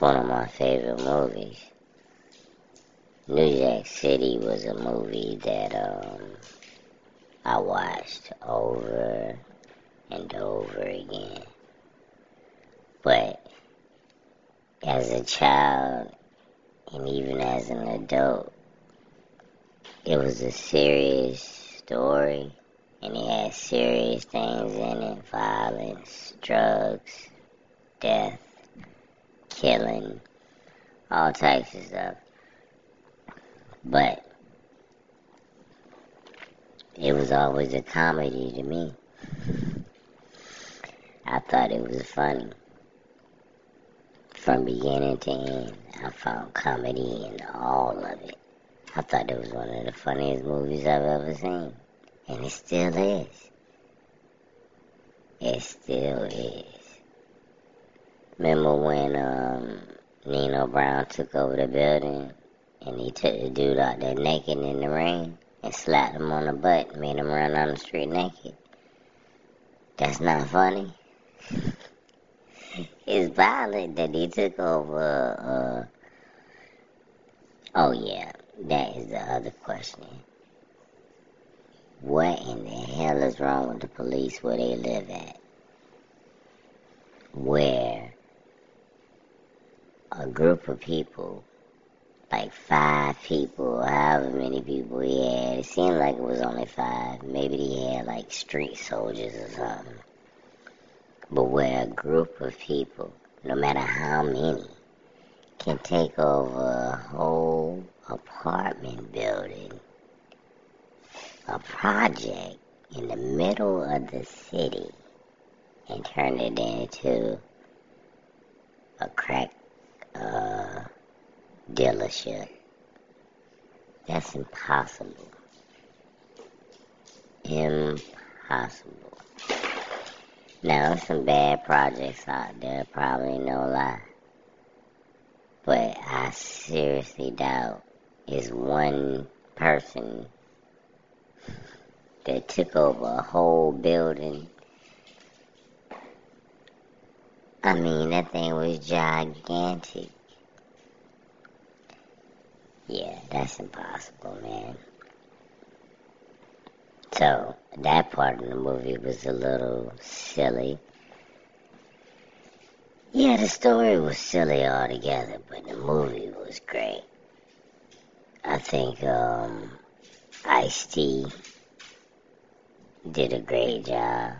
One of my favorite movies. New Jack City was a movie that um, I watched over and over again. But as a child and even as an adult, it was a serious story and it had serious things in it violence, drugs, death, killing, all types of stuff. But it was always a comedy to me. I thought it was funny. From beginning to end, I found comedy in all of it. I thought it was one of the funniest movies I've ever seen. And it still is. It still is. Remember when um, Nino Brown took over the building and he took the dude out there naked in the rain and slapped him on the butt and made him run down the street naked? That's not funny. it's violent that he took over. Uh, oh, yeah, that is the other question. What in the hell is wrong with the police where they live at? Where a group of people, like five people, however many people he had, it seemed like it was only five. Maybe he had like street soldiers or something. But where a group of people, no matter how many, can take over a whole apartment building a project in the middle of the city and turn it into a crack dealership. That's impossible. Impossible. Now, there's some bad projects out there, probably no lie. But I seriously doubt is one person that took over a whole building. I mean, that thing was gigantic. Yeah, that's impossible, man. So, that part of the movie was a little silly. Yeah, the story was silly altogether, but the movie was great. I think um, Ice T did a great job.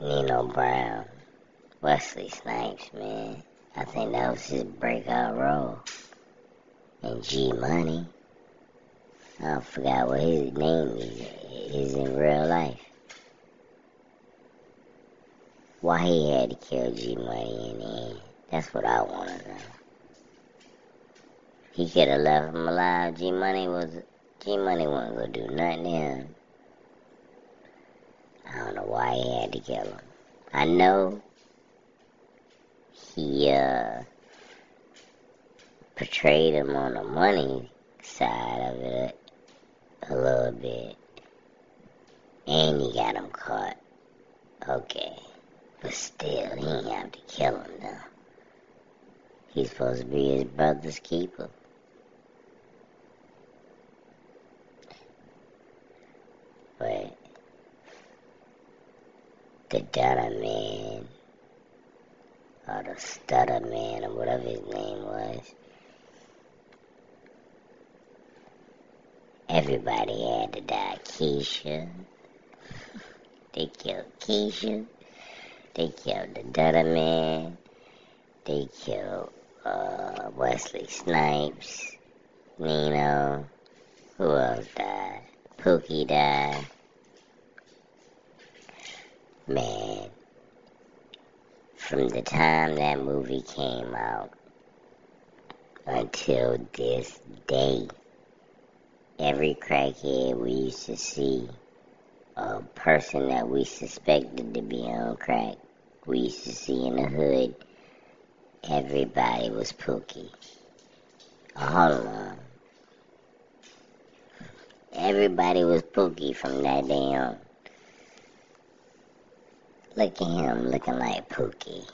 Nino Brown, Wesley Snipes, man. I think that was his breakout role. And G Money. I forgot what his name is, is in real life. Why he had to kill G Money in the end. That's what I want to know. He could have left him alive. G Money was G Money wasn't gonna do nothing to him. I don't know why he had to kill him. I know he uh, portrayed him on the money side of it a little bit. And he got him caught. Okay. But still, he didn't have to kill him, though. He's supposed to be his brother's keeper. But the Dada Man, or the Stutter Man, or whatever his name was. Everybody had to die. Keisha. They killed Keisha. They killed the Dada Man. They killed uh, Wesley Snipes. Nino. Who else died? Pookie died. Man, from the time that movie came out until this day, every crackhead we used to see, a person that we suspected to be on crack, we used to see in the hood, everybody was Pookie. Of them. Everybody was Pookie from that day on. Look at him looking like Pookie.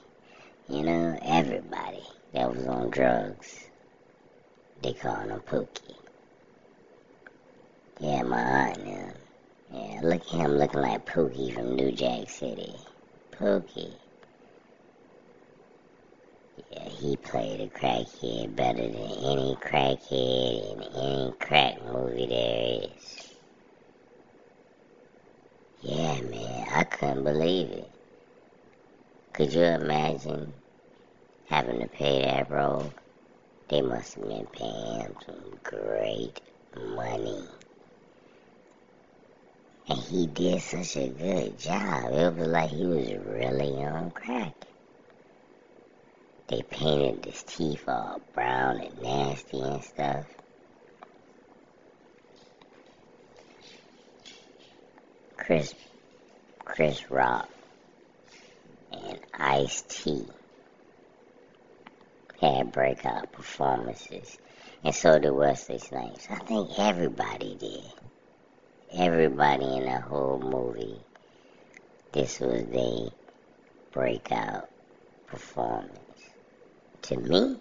You know, everybody. that was on drugs. They called him Pookie. Yeah, my aunt knew. Yeah, look at him looking like Pookie from New Jack City. Pookie. Yeah, he played a crackhead better than any crackhead in any crack movie there is. Yeah, man, I couldn't believe it. Could you imagine having to pay that role? They must have been paying him some great money. He did such a good job. It was like he was really on crack. They painted his teeth all brown and nasty and stuff. Chris Chris Rock and Ice T had breakout performances, and so did Wesley Snipes. I think everybody did. Everybody in the whole movie, this was their breakout performance. To me,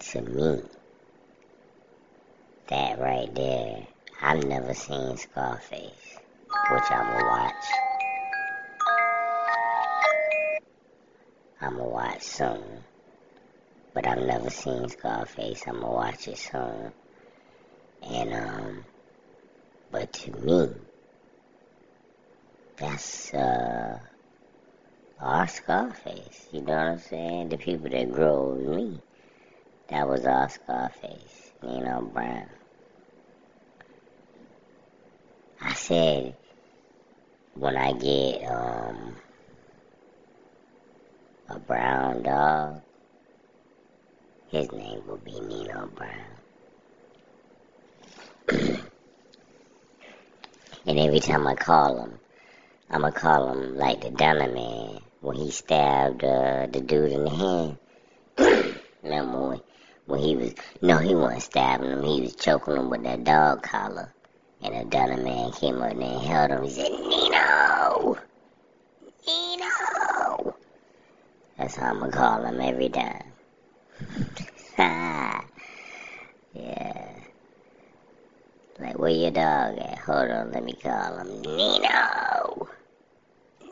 to me, that right there, I've never seen Scarface, which I'm gonna watch. I'm gonna watch soon. But I've never seen Scarface. I'm gonna watch it soon. And um, but to me, that's uh our Scarface. You know what I'm saying? The people that grew up with me, that was our Scarface. Nino Brown. I said when I get um a brown dog, his name will be Nino Brown. And every time I call him, I'm gonna call him like the Dunner Man when he stabbed uh, the dude in the hand. Remember when, when he was, no, he wasn't stabbing him, he was choking him with that dog collar. And the Dunner Man came up there and held him. He said, Nino! Nino! That's how I'm gonna call him every time. yeah. Like, where your dog at? Hold on, let me call him. Nino!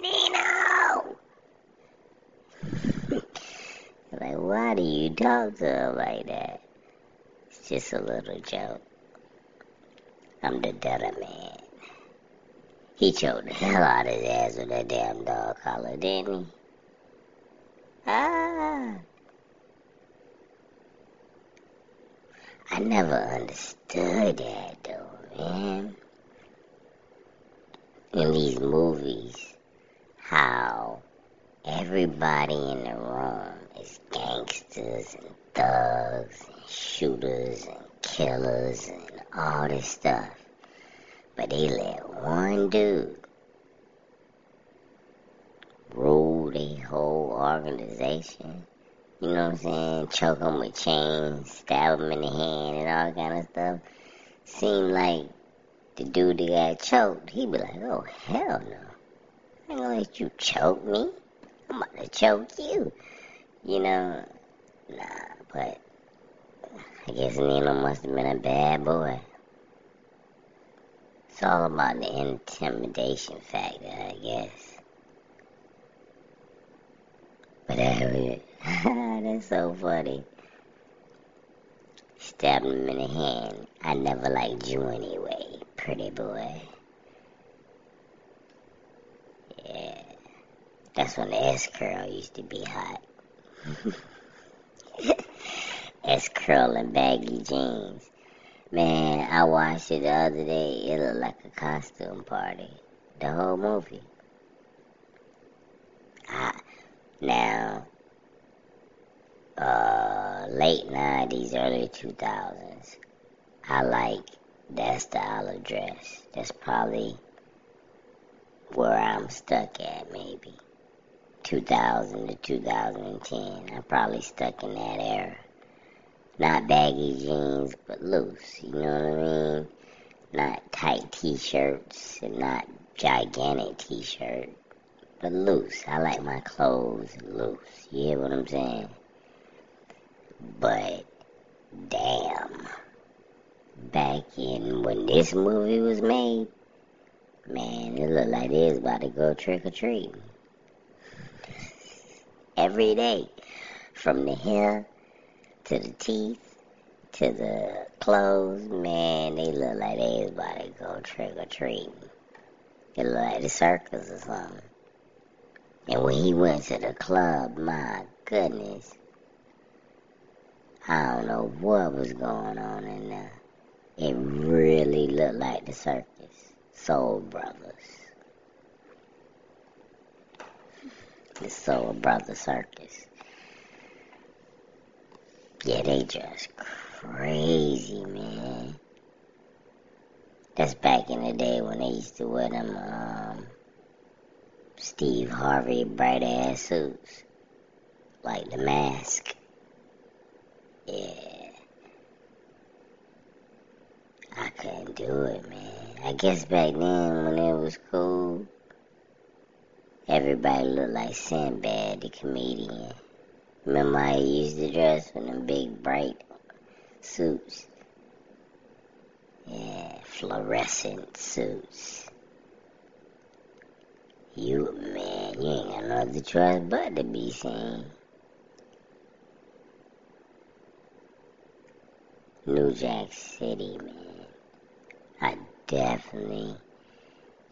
Nino! like, why do you talk to him like that? It's just a little joke. I'm the Dunner Man. He choked the hell out of his ass with that damn dog collar, didn't he? Ah. I never understood that though, man. In these movies, how everybody in the room is gangsters and thugs and shooters and killers and all this stuff. But they let one dude rule the whole organization. You know what I'm saying? Choke them with chains, stab them in the hand, and all kind of stuff. Seemed like the dude that got choked, he'd be like, oh, hell no. I ain't gonna let you choke me. I'm about to choke you. You know? Nah, but I guess Nino must have been a bad boy. It's all about the intimidation factor, I guess. But that, that's so funny. Stabbed him in the hand. I never liked you anyway, pretty boy. Yeah. That's when the S curl used to be hot. S curl and baggy jeans. Man, I watched it the other day. It looked like a costume party. The whole movie. I, now, uh, late 90s, early 2000s, I like that style of dress. That's probably where I'm stuck at, maybe. 2000 to 2010. I'm probably stuck in that era. Not baggy jeans, but loose, you know what I mean? Not tight t-shirts and not gigantic t-shirt. but loose. I like my clothes loose. You hear what I'm saying? But damn, back in when this movie was made, man, it looked like they was about to go trick or treat every day, from the hair to the teeth to the clothes. Man, they look like they was about to go trick or treating. It looked like the circus or something. And when he went to the club, my goodness, I don't know what was going on in there. It really looked like the circus. Soul Brothers. The Soul Brother Circus. Yeah, they just crazy, man. That's back in the day when they used to wear them um, Steve Harvey bright ass suits. Like the mask. Yeah. I couldn't do it, man. I guess back then when it was cool, everybody looked like Sinbad the comedian. Remember he used to dress with them big bright suits? Yeah, fluorescent suits. You, man, you ain't got no other choice but to be seen. New Jack City, man. I definitely,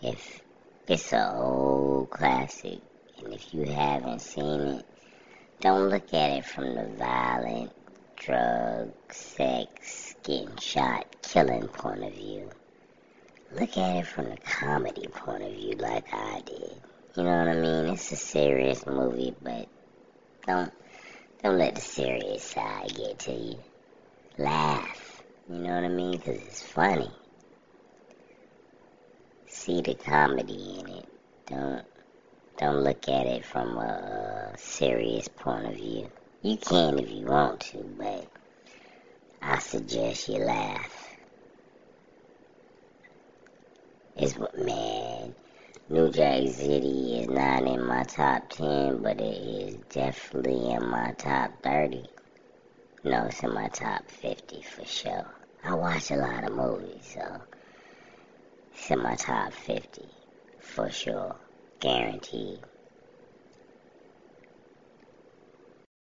if it's an old classic, and if you haven't seen it, don't look at it from the violent, drug, sex, getting shot, killing point of view. Look at it from the comedy point of view, like I did. You know what I mean? It's a serious movie, but don't don't let the serious side get to you laugh. You know what I mean? Because it's funny. See the comedy in it. Don't don't look at it from a, a serious point of view. You can if you want to, but I suggest you laugh. It's what man. New Jack City is not in my top 10, but it is definitely in my top 30. No, it's in my top 50 for sure. I watch a lot of movies, so it's in my top 50 for sure. Guaranteed.